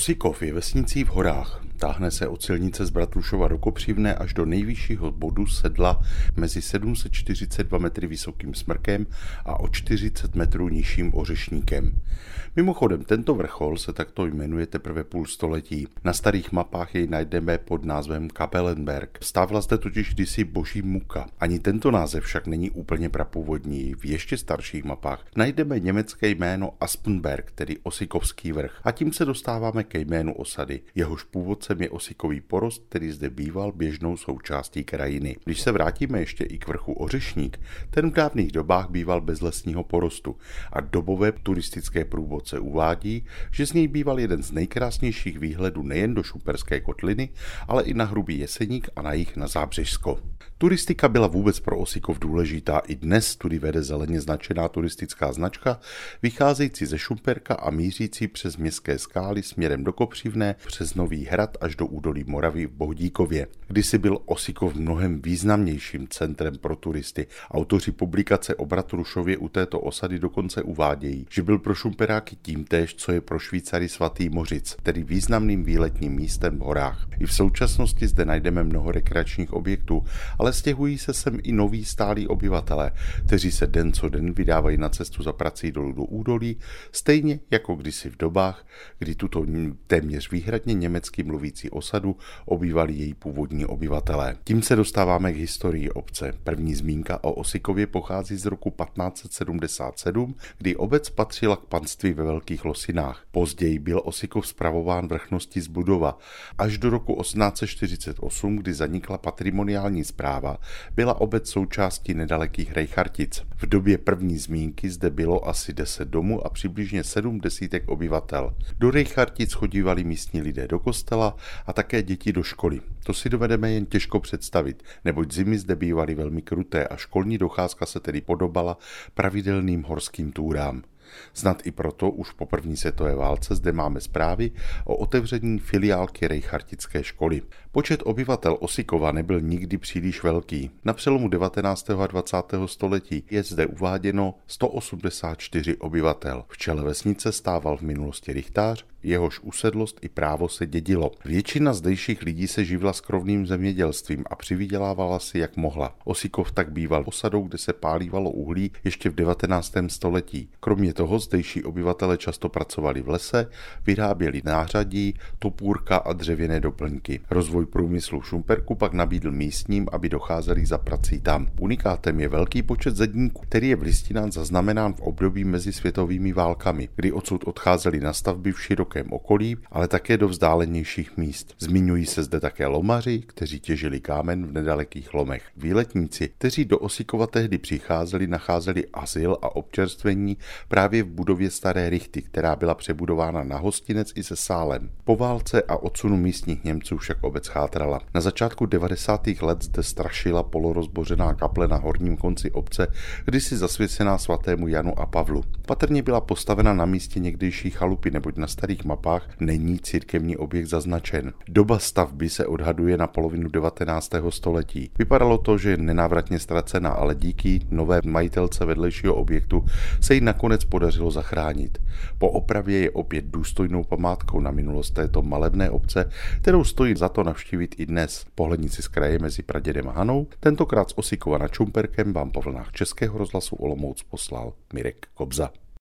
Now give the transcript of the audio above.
Osikov je vesnicí v horách. Táhne se od silnice z Bratrušova do Kopřivné až do nejvyššího bodu sedla mezi 742 metry vysokým smrkem a o 40 metrů nižším ořešníkem. Mimochodem, tento vrchol se takto jmenuje teprve půl století. Na starých mapách jej najdeme pod názvem Kapelenberg. Stávla zde totiž kdysi boží muka. Ani tento název však není úplně prapůvodní. V ještě starších mapách najdeme německé jméno Aspenberg, tedy Osikovský vrch. A tím se dostáváme ke jménu osady. Jehož původcem je osikový porost, který zde býval běžnou součástí krajiny. Když se vrátíme ještě i k vrchu Ořešník, ten v dávných dobách býval bez lesního porostu a dobové turistické průvodce uvádí, že z něj býval jeden z nejkrásnějších výhledů nejen do Šuperské kotliny, ale i na Hrubý Jeseník a na jich na Zábřežsko. Turistika byla vůbec pro Osikov důležitá. I dnes tudy vede zeleně značená turistická značka, vycházející ze Šumperka a mířící přes městské skály směrem do Kopřivné, přes Nový hrad až do údolí Moravy v Bohdíkově. Kdysi byl Osikov mnohem významnějším centrem pro turisty. Autoři publikace o Bratrušově u této osady dokonce uvádějí, že byl pro Šumperáky tímtéž, co je pro Švýcary svatý Mořic, tedy významným výletním místem v horách. I v současnosti zde najdeme mnoho rekreačních objektů, ale stěhují se sem i noví stálí obyvatelé, kteří se den co den vydávají na cestu za prací dolů do údolí, stejně jako kdysi v dobách, kdy tuto téměř výhradně německy mluvící osadu obývali její původní obyvatelé. Tím se dostáváme k historii obce. První zmínka o Osikově pochází z roku 1577, kdy obec patřila k panství ve Velkých Losinách. Později byl Osikov spravován vrchnosti z Budova. Až do roku 1848, kdy zanikla patrimoniální zpráva, byla obec součástí nedalekých Rejchartic. V době první zmínky zde bylo asi 10 domů a přibližně 7 desítek obyvatel. Do Rejchartic chodívali místní lidé do kostela a také děti do školy. To si dovedeme jen těžko představit, neboť zimy zde bývaly velmi kruté a školní docházka se tedy podobala pravidelným horským túrám. Snad i proto už po první světové válce zde máme zprávy o otevření filiálky Rejchartické školy. Počet obyvatel Osikova nebyl nikdy příliš velký. Na přelomu 19. a 20. století je zde uváděno 184 obyvatel. V čele vesnice stával v minulosti rychtář, jehož usedlost i právo se dědilo. Většina zdejších lidí se živila skrovným zemědělstvím a přivydělávala si jak mohla. Osikov tak býval osadou, kde se pálívalo uhlí ještě v 19. století. Kromě toho zdejší obyvatele často pracovali v lese, vyráběli nářadí, topůrka a dřevěné doplňky. Rozvoj průmyslu v Šumperku pak nabídl místním, aby docházeli za prací tam. Unikátem je velký počet zedníků, který je v listinách zaznamenán v období mezi světovými válkami, kdy odsud odcházeli na stavby v širokém okolí, ale také do vzdálenějších míst. Zmiňují se zde také lomaři, kteří těžili kámen v nedalekých lomech. Výletníci, kteří do Osikova tehdy přicházeli, nacházeli azyl a občerstvení právě v budově Staré Richty, která byla přebudována na hostinec i se sálem. Po válce a odsunu místních Němců však obec chátrala. Na začátku 90. let zde strašila polorozbořená kaple na horním konci obce, kdysi zasvěcená svatému Janu a Pavlu. Patrně byla postavena na místě někdejší chalupy, neboť na starých mapách není církevní objekt zaznačen. Doba stavby se odhaduje na polovinu 19. století. Vypadalo to, že je nenávratně ztracena, ale díky nové majitelce vedlejšího objektu se jí nakonec podařilo zachránit. Po opravě je opět důstojnou památkou na minulost této malebné obce, kterou stojí za to navštívit i dnes. Pohlednici z kraje mezi Pradědem a Hanou, tentokrát z Osikova na Čumperkem vám po vlnách Českého rozhlasu Olomouc poslal Mirek Kobza.